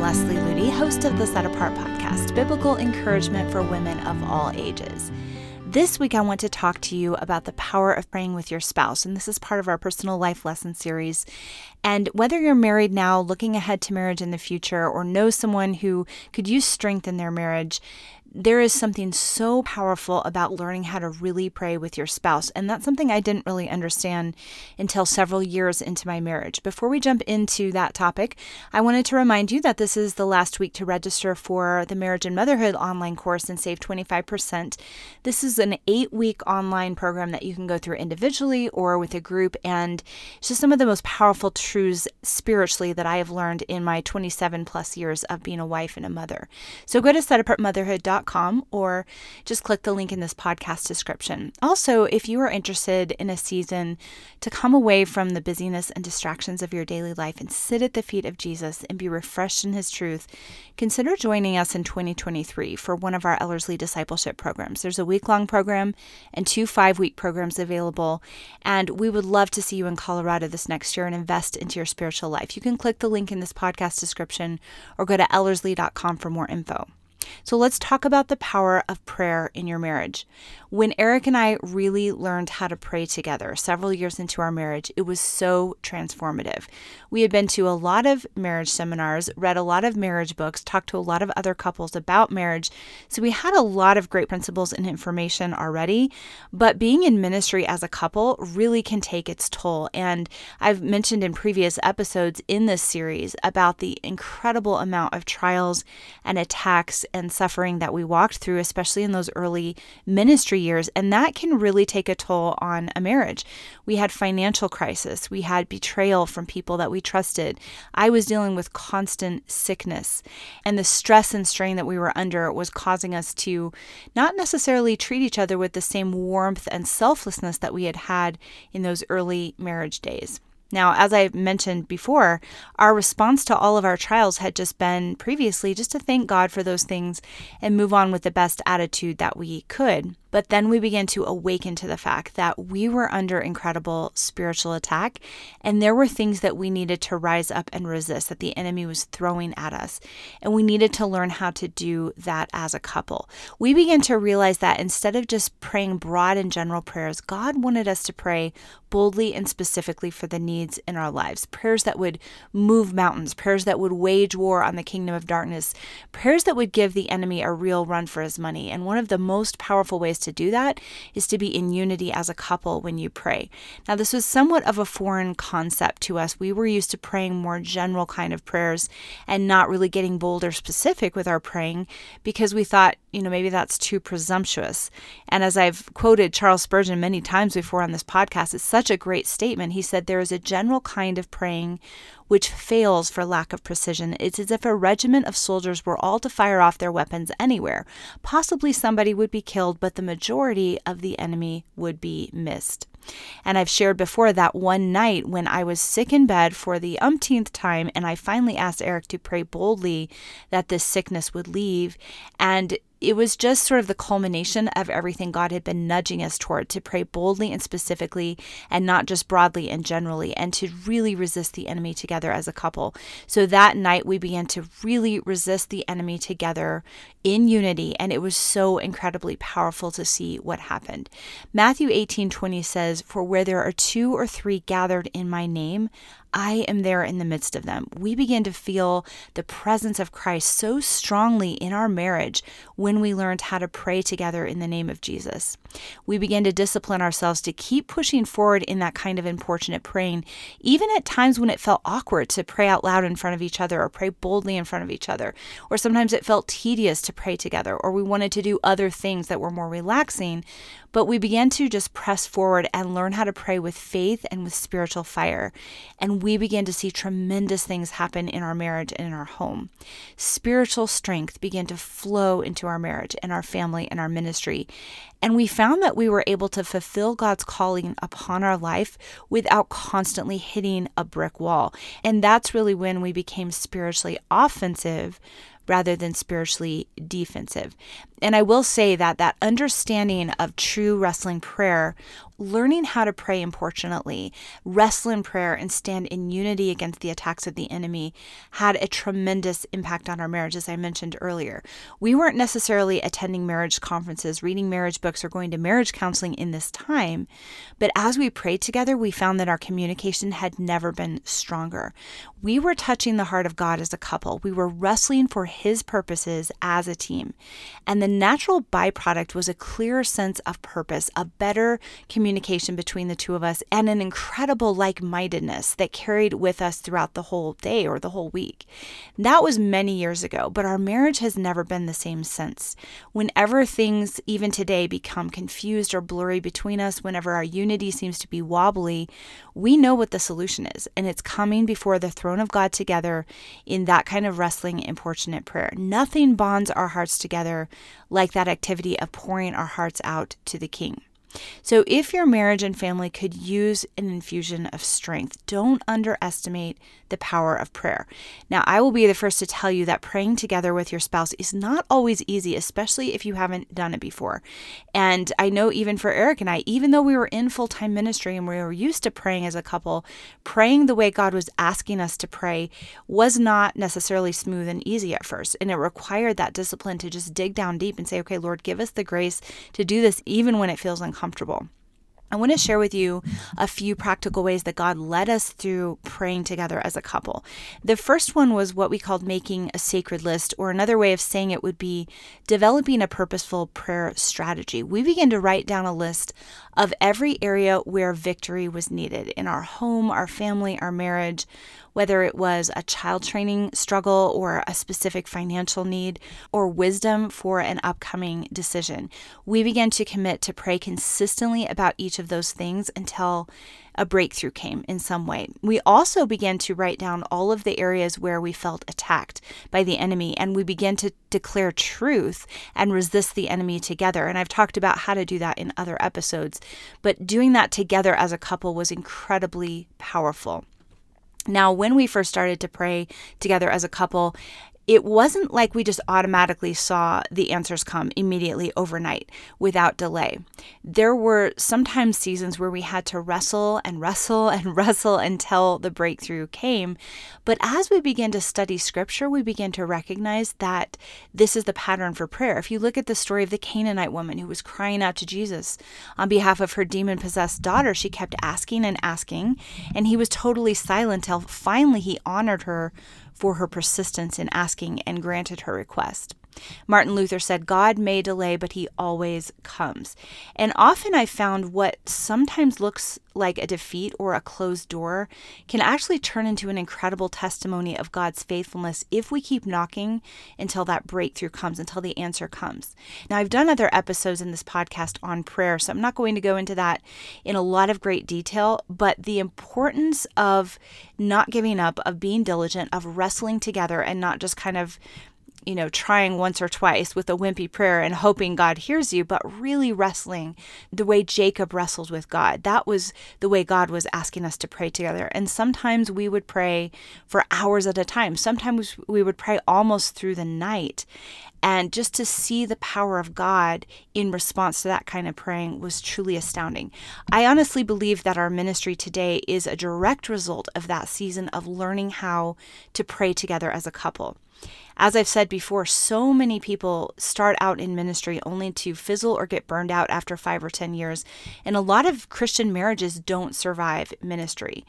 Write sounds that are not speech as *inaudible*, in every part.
Leslie Ludy, host of the Set Apart podcast, biblical encouragement for women of all ages. This week, I want to talk to you about the power of praying with your spouse, and this is part of our personal life lesson series. And whether you're married now, looking ahead to marriage in the future, or know someone who could use strength in their marriage, there is something so powerful about learning how to really pray with your spouse. And that's something I didn't really understand until several years into my marriage. Before we jump into that topic, I wanted to remind you that this is the last week to register for the Marriage and Motherhood online course and save 25%. This is an eight week online program that you can go through individually or with a group. And it's just some of the most powerful truths spiritually that I have learned in my 27 plus years of being a wife and a mother. So go to setapartmotherhood.com or just click the link in this podcast description. Also, if you are interested in a season to come away from the busyness and distractions of your daily life and sit at the feet of Jesus and be refreshed in his truth, consider joining us in 2023 for one of our Ellerslie discipleship programs. There's a week long program and two five week programs available, and we would love to see you in Colorado this next year and invest into your spiritual life. You can click the link in this podcast description or go to ellerslie.com for more info. So let's talk about the power of prayer in your marriage. When Eric and I really learned how to pray together several years into our marriage, it was so transformative. We had been to a lot of marriage seminars, read a lot of marriage books, talked to a lot of other couples about marriage. So we had a lot of great principles and information already. But being in ministry as a couple really can take its toll. And I've mentioned in previous episodes in this series about the incredible amount of trials and attacks and suffering that we walked through, especially in those early ministry years. And that can really take a toll on a marriage. We had financial crisis, we had betrayal from people that we trusted. I was dealing with constant sickness, and the stress and strain that we were under was causing us to not necessarily treat each other with the same warmth and selflessness that we had had in those early marriage days. Now, as I mentioned before, our response to all of our trials had just been previously just to thank God for those things and move on with the best attitude that we could. But then we began to awaken to the fact that we were under incredible spiritual attack, and there were things that we needed to rise up and resist that the enemy was throwing at us. And we needed to learn how to do that as a couple. We began to realize that instead of just praying broad and general prayers, God wanted us to pray boldly and specifically for the needs in our lives. Prayers that would move mountains, prayers that would wage war on the kingdom of darkness, prayers that would give the enemy a real run for his money. And one of the most powerful ways to do that is to be in unity as a couple when you pray. Now, this was somewhat of a foreign concept to us. We were used to praying more general kind of prayers and not really getting bold or specific with our praying because we thought, you know, maybe that's too presumptuous. And as I've quoted Charles Spurgeon many times before on this podcast, it's such a great statement. He said, There is a general kind of praying which fails for lack of precision. It's as if a regiment of soldiers were all to fire off their weapons anywhere. Possibly somebody would be killed, but the majority of the enemy would be missed. And I've shared before that one night when I was sick in bed for the umpteenth time, and I finally asked Eric to pray boldly that this sickness would leave. And it was just sort of the culmination of everything God had been nudging us toward to pray boldly and specifically and not just broadly and generally, and to really resist the enemy together as a couple. So that night, we began to really resist the enemy together in unity, and it was so incredibly powerful to see what happened. Matthew 18 20 says, For where there are two or three gathered in my name, I am there in the midst of them. We begin to feel the presence of Christ so strongly in our marriage when we learned how to pray together in the name of Jesus. We begin to discipline ourselves to keep pushing forward in that kind of importunate praying, even at times when it felt awkward to pray out loud in front of each other or pray boldly in front of each other, or sometimes it felt tedious to pray together, or we wanted to do other things that were more relaxing. But we began to just press forward and learn how to pray with faith and with spiritual fire. And we began to see tremendous things happen in our marriage and in our home. Spiritual strength began to flow into our marriage and our family and our ministry. And we found that we were able to fulfill God's calling upon our life without constantly hitting a brick wall. And that's really when we became spiritually offensive rather than spiritually defensive. And I will say that that understanding of true wrestling prayer learning how to pray importunately, wrestle in prayer, and stand in unity against the attacks of the enemy had a tremendous impact on our marriage, as I mentioned earlier. We weren't necessarily attending marriage conferences, reading marriage books, or going to marriage counseling in this time, but as we prayed together, we found that our communication had never been stronger. We were touching the heart of God as a couple. We were wrestling for His purposes as a team. And the natural byproduct was a clearer sense of purpose, a better communication between the two of us and an incredible like mindedness that carried with us throughout the whole day or the whole week. That was many years ago, but our marriage has never been the same since. Whenever things, even today, become confused or blurry between us, whenever our unity seems to be wobbly, we know what the solution is, and it's coming before the throne of God together in that kind of wrestling, importunate prayer. Nothing bonds our hearts together like that activity of pouring our hearts out to the King. So, if your marriage and family could use an infusion of strength, don't underestimate the power of prayer. Now, I will be the first to tell you that praying together with your spouse is not always easy, especially if you haven't done it before. And I know even for Eric and I, even though we were in full time ministry and we were used to praying as a couple, praying the way God was asking us to pray was not necessarily smooth and easy at first. And it required that discipline to just dig down deep and say, okay, Lord, give us the grace to do this even when it feels uncomfortable. I want to share with you a few practical ways that God led us through praying together as a couple. The first one was what we called making a sacred list, or another way of saying it would be developing a purposeful prayer strategy. We began to write down a list of every area where victory was needed in our home, our family, our marriage, whether it was a child training struggle or a specific financial need or wisdom for an upcoming decision. We began to commit to pray consistently about each of those things until a breakthrough came in some way. We also began to write down all of the areas where we felt attacked by the enemy, and we began to declare truth and resist the enemy together. And I've talked about how to do that in other episodes, but doing that together as a couple was incredibly powerful. Now, when we first started to pray together as a couple, it wasn't like we just automatically saw the answers come immediately overnight without delay. There were sometimes seasons where we had to wrestle and wrestle and *laughs* wrestle until the breakthrough came. But as we begin to study scripture, we begin to recognize that this is the pattern for prayer. If you look at the story of the Canaanite woman who was crying out to Jesus on behalf of her demon possessed daughter, she kept asking and asking, and he was totally silent until finally he honored her for her persistence in asking and granted her request. Martin Luther said, God may delay, but he always comes. And often I found what sometimes looks like a defeat or a closed door can actually turn into an incredible testimony of God's faithfulness if we keep knocking until that breakthrough comes, until the answer comes. Now, I've done other episodes in this podcast on prayer, so I'm not going to go into that in a lot of great detail, but the importance of not giving up, of being diligent, of wrestling together and not just kind of you know, trying once or twice with a wimpy prayer and hoping God hears you, but really wrestling the way Jacob wrestled with God. That was the way God was asking us to pray together. And sometimes we would pray for hours at a time. Sometimes we would pray almost through the night. And just to see the power of God in response to that kind of praying was truly astounding. I honestly believe that our ministry today is a direct result of that season of learning how to pray together as a couple. As I've said before, so many people start out in ministry only to fizzle or get burned out after five or 10 years. And a lot of Christian marriages don't survive ministry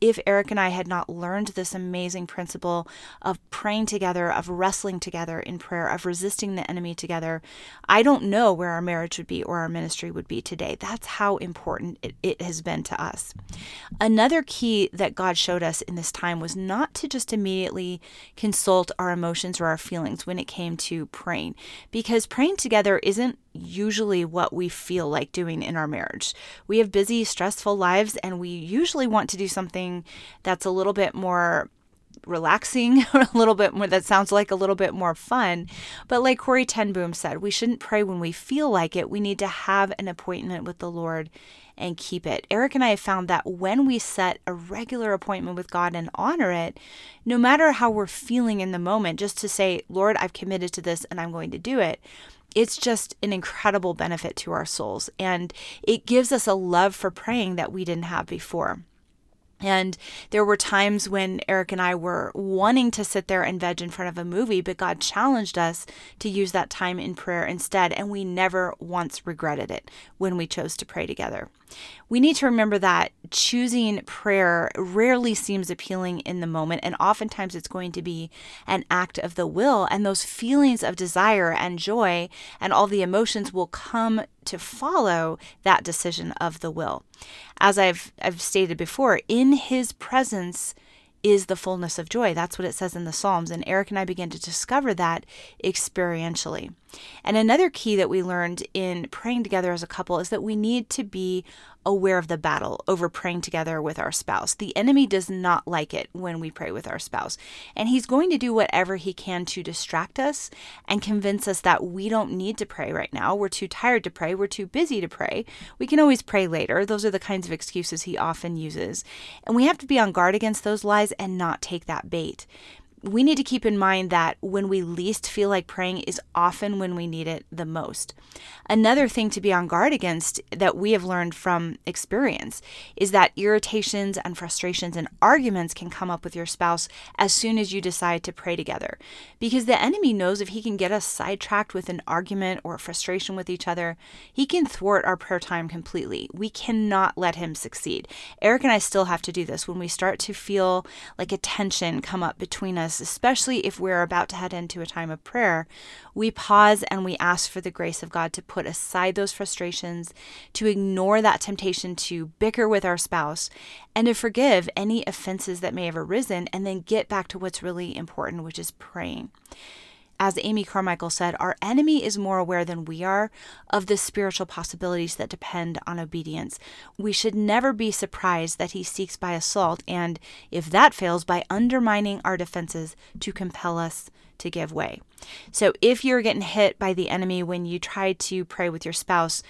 if Eric and I had not learned this amazing principle of praying together, of wrestling together in prayer, of resisting the enemy together, I don't know where our marriage would be or our ministry would be today. That's how important it, it, has been to us. Another key that God showed us in this time was not to just immediately consult our emotions or our feelings when it came to praying, because praying together isn't usually what we feel like doing in our marriage. We have busy, stressful lives, and we usually want to do something that's a little bit more relaxing *laughs* a little bit more that sounds like a little bit more fun. But like Corrie ten Boom said, we shouldn't pray when we feel like it. We need to have an appointment with the Lord and keep it. Eric and I have found that when we set a regular appointment with God and honor it, no matter how we're feeling in the moment, just to say, Lord, I've committed to this and I'm going to do it, it's just an incredible benefit to our souls. And it gives us a love for praying that we didn't have before. And there were times when Eric and I were wanting to sit there and veg in front of a movie, but God challenged us to use that time in prayer instead. And we never once regretted it when we chose to pray together. We need to remember that choosing prayer rarely seems appealing in the moment, and oftentimes it's going to be an act of the will, and those feelings of desire and joy and all the emotions will come to follow that decision of the will. As I've I've stated before, in his presence is the fullness of joy. That's what it says in the Psalms. And Eric and I began to discover that experientially. And another key that we learned in praying together as a couple is that we need to be aware of the battle over praying together with our spouse. The enemy does not like it when we pray with our spouse, and he's going to do whatever he can to distract us and convince us that we don't need to pray right now. We're too tired to pray, we're too busy to pray. We can always pray later. Those are the kinds of excuses he often uses. And we have to be on guard against those lies and not take that bait we need to keep in mind that when we least feel like praying is often when we need it the most. Another thing to be on guard against that we have learned from experience is that irritations and frustrations and arguments can come up with your spouse as soon as you decide to pray together. Because the enemy knows if he can get us sidetracked with an argument or frustration with each other, he can thwart our prayer time completely. We cannot let him succeed. Eric and I still have to do this when we start to feel like a tension come up between us especially if we're about to head into a time of prayer, we pause and we ask for the grace of God to put aside those frustrations, to ignore that temptation to bicker with our spouse, and to forgive any offenses that may have arisen, and then get back to what's really important, which is praying as Amy Carmichael said, our enemy is more aware than we are of the spiritual possibilities that depend on obedience. We should never be surprised that he seeks by assault and, if that fails, by undermining our defenses to compel us to give way. So, if you're getting hit by the enemy when you try to pray with your spouse,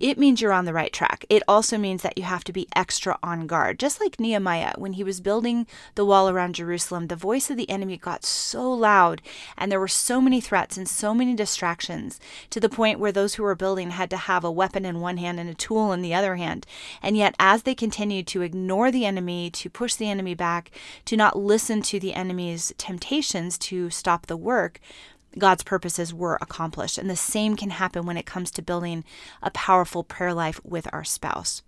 it means you're on the right track. It also means that you have to be extra on guard. Just like Nehemiah, when he was building the wall around Jerusalem, the voice of the enemy got so loud and there were so many threats and so many distractions to the point where those who were building had to have a weapon in one hand and a tool in the other hand. And yet, as they continued to ignore the enemy, to push the enemy back, to not listen to the enemy's temptations to stop the work, God's purposes were accomplished. And the same can happen when it comes to building a powerful prayer life with our spouse.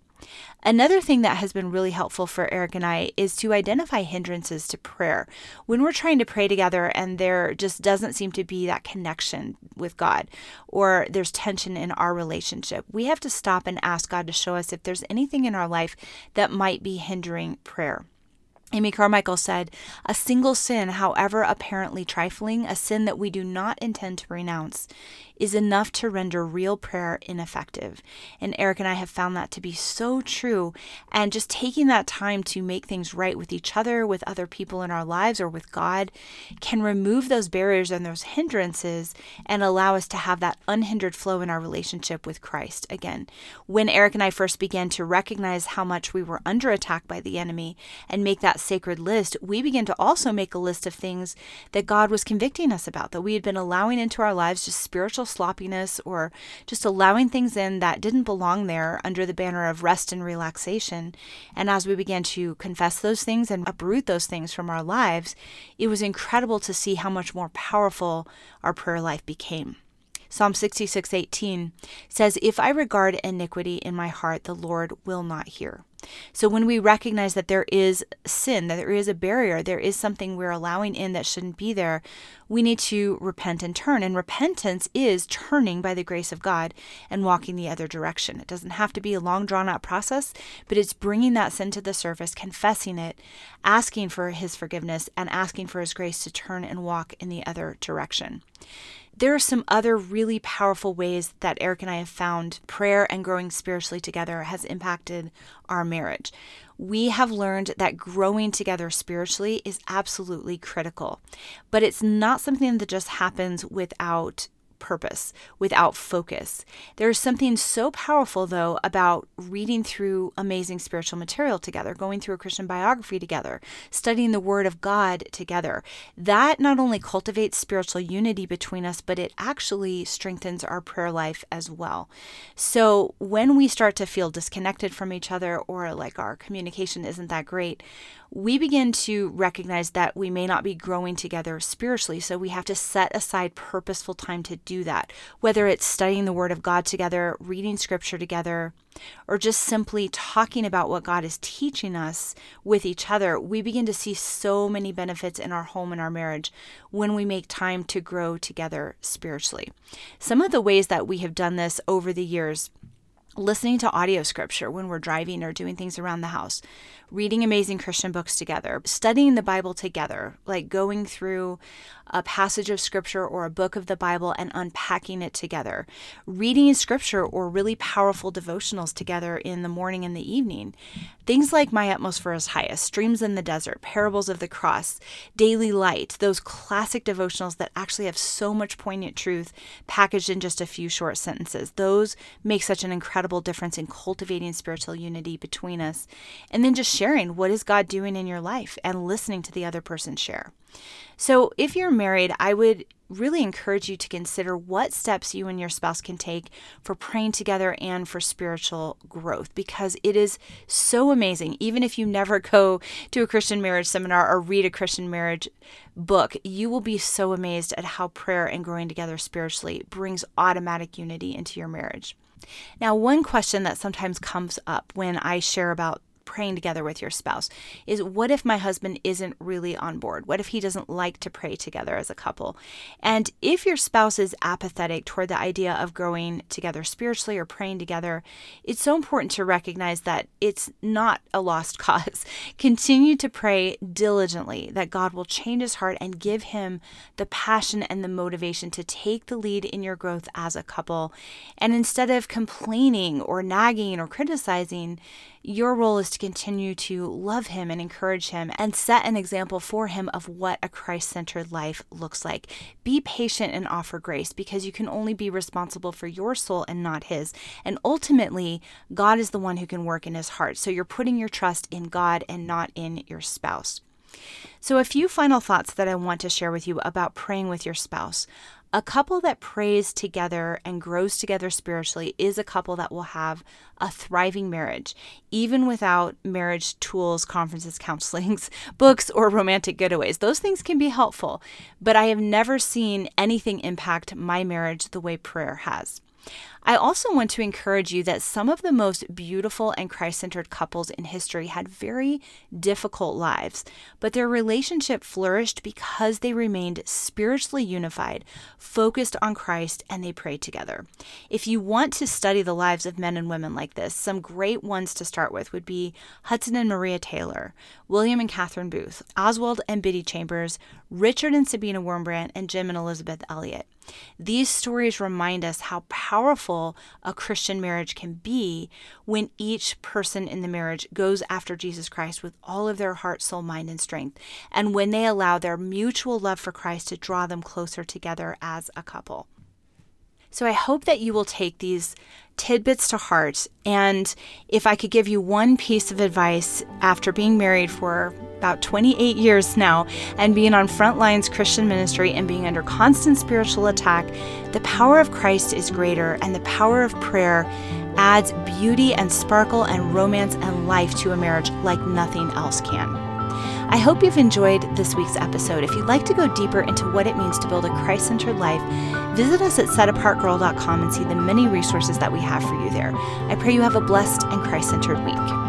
Another thing that has been really helpful for Eric and I is to identify hindrances to prayer. When we're trying to pray together and there just doesn't seem to be that connection with God or there's tension in our relationship, we have to stop and ask God to show us if there's anything in our life that might be hindering prayer. Amy Carmichael said, A single sin, however apparently trifling, a sin that we do not intend to renounce, is enough to render real prayer ineffective. And Eric and I have found that to be so true. And just taking that time to make things right with each other, with other people in our lives, or with God can remove those barriers and those hindrances and allow us to have that unhindered flow in our relationship with Christ again. When Eric and I first began to recognize how much we were under attack by the enemy and make that sacred list, we began to also make a list of things that God was convicting us about, that we had been allowing into our lives, just spiritual sloppiness or just allowing things in that didn't belong there under the banner of rest and relaxation. And as we began to confess those things and uproot those things from our lives, it was incredible to see how much more powerful our prayer life became. Psalm 66:18 says, "If I regard iniquity in my heart, the Lord will not hear." So when we recognize that there is sin, that there is a barrier, there is something we're allowing in that shouldn't be there, we need to repent and turn. And repentance is turning by the grace of God and walking the other direction. It doesn't have to be a long drawn out process, but it's bringing that sin to the surface, confessing it, asking for his forgiveness, and asking for his grace to turn and walk in the other direction. There are some other really powerful ways that Eric and I have found prayer and growing spiritually together has impacted our marriage. We have learned that growing together spiritually is absolutely critical, but it's not something that just happens without purpose, without focus. There's something so powerful, though, about reading through amazing spiritual material together, going through a Christian biography together, studying the Word of God together. That not only cultivates spiritual unity between us, but it actually strengthens our prayer life as well. So when we start to feel disconnected from each other or like our communication isn't that great, we begin to recognize that we may not be growing together spiritually. So we have to set aside purposeful time to do that, whether it's studying the Word of God together, reading Scripture together, or just simply talking about what God is teaching us with each other. We begin to see so many benefits in our home and our marriage when we make time to grow together spiritually. Some of the ways that we have done this over the years listening to audio scripture when we're driving or doing things around the house, reading amazing Christian books together, studying the Bible together, like going through a passage of scripture or a book of the Bible and unpacking it together, reading scripture or really powerful devotionals together in the morning and the evening. Things like My Utmost for His Highest, Streams in the Desert, Parables of the Cross, Daily Light, those classic devotionals that actually have so much poignant truth packaged in just a few short sentences. Those make such an incredible difference in cultivating spiritual unity between us. And then just sharing what is God doing in your life and listening to the other person share. So, if you're married, I would really encourage you to consider what steps you and your spouse can take for praying together and for spiritual growth because it is so amazing. Even if you never *laughs* go to a Christian marriage seminar or read a Christian marriage book, you will be so amazed at how prayer and growing together spiritually brings automatic unity into your marriage. Now, one question that sometimes comes up when I share about praying together with your spouse is what if my husband isn't really on board? What if he doesn't like to pray together as a couple? And if your spouse is apathetic toward the idea of growing together spiritually or praying together, it's so important to recognize that it's not a lost *laughs* cause. Continue to pray diligently that God will change his heart and give him the passion and the motivation to take the lead in your growth as a couple. And instead of complaining or nagging or criticizing, your role is to continue to love him and encourage him and set an example for him of what a Christ centered life looks like. Be patient and offer grace because you can only be responsible for your soul and not his. And ultimately, God is the one who can work in his heart. So you're putting your trust in God and not in your spouse. So, a few final thoughts that I want to share with you about praying with your spouse. A couple that prays together and grows together spiritually is a couple that will have a thriving marriage, even without marriage tools, conferences, *laughs* counselings, books, or romantic getaways. Those things can be helpful, but I have never seen anything impact my marriage the way prayer has. I also want to encourage you that some of the most beautiful and Christ centered couples in history had very difficult lives, but their relationship flourished because they remained spiritually unified, focused on Christ, and they prayed together. If you want to study the lives of men and women like this, some great ones to start with would be Hudson and Maria Taylor, William and Catherine Booth, Oswald and Biddy Chambers, Richard and Sabina Wurmbrand, and Jim and Elizabeth Elliot. These stories remind us how powerful a Christian marriage can be when each person in the marriage goes after Jesus Christ with all of their heart, soul, mind, and strength, and when they allow their mutual love for Christ to draw them closer together as a couple. So I hope that you will take these tidbits to heart. And if I could give you one piece of advice after being married for about 28 years now and being on front lines Christian ministry and being under constant spiritual attack, the power of Christ is greater and the power of prayer adds beauty and sparkle and romance and life to a marriage like nothing else can. I hope you've enjoyed this week's episode. If you'd like to go deeper into what it means to build a Christ centered life, visit us at setapartgirl.com and see the many resources that we have for you there. I pray you have a blessed and Christ centered week.